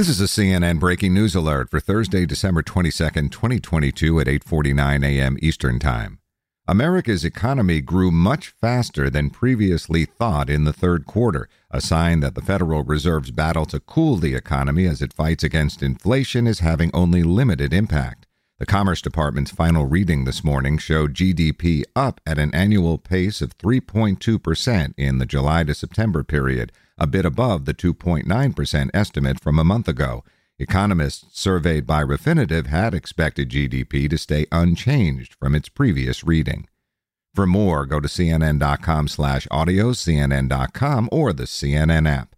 This is a CNN breaking news alert for Thursday, December 22nd, 2022 at 8:49 a.m. Eastern Time. America's economy grew much faster than previously thought in the third quarter, a sign that the Federal Reserve's battle to cool the economy as it fights against inflation is having only limited impact. The Commerce Department's final reading this morning showed GDP up at an annual pace of 3.2% in the July to September period, a bit above the 2.9% estimate from a month ago. Economists surveyed by Refinitiv had expected GDP to stay unchanged from its previous reading. For more, go to cnn.com slash audio, cnn.com, or the CNN app.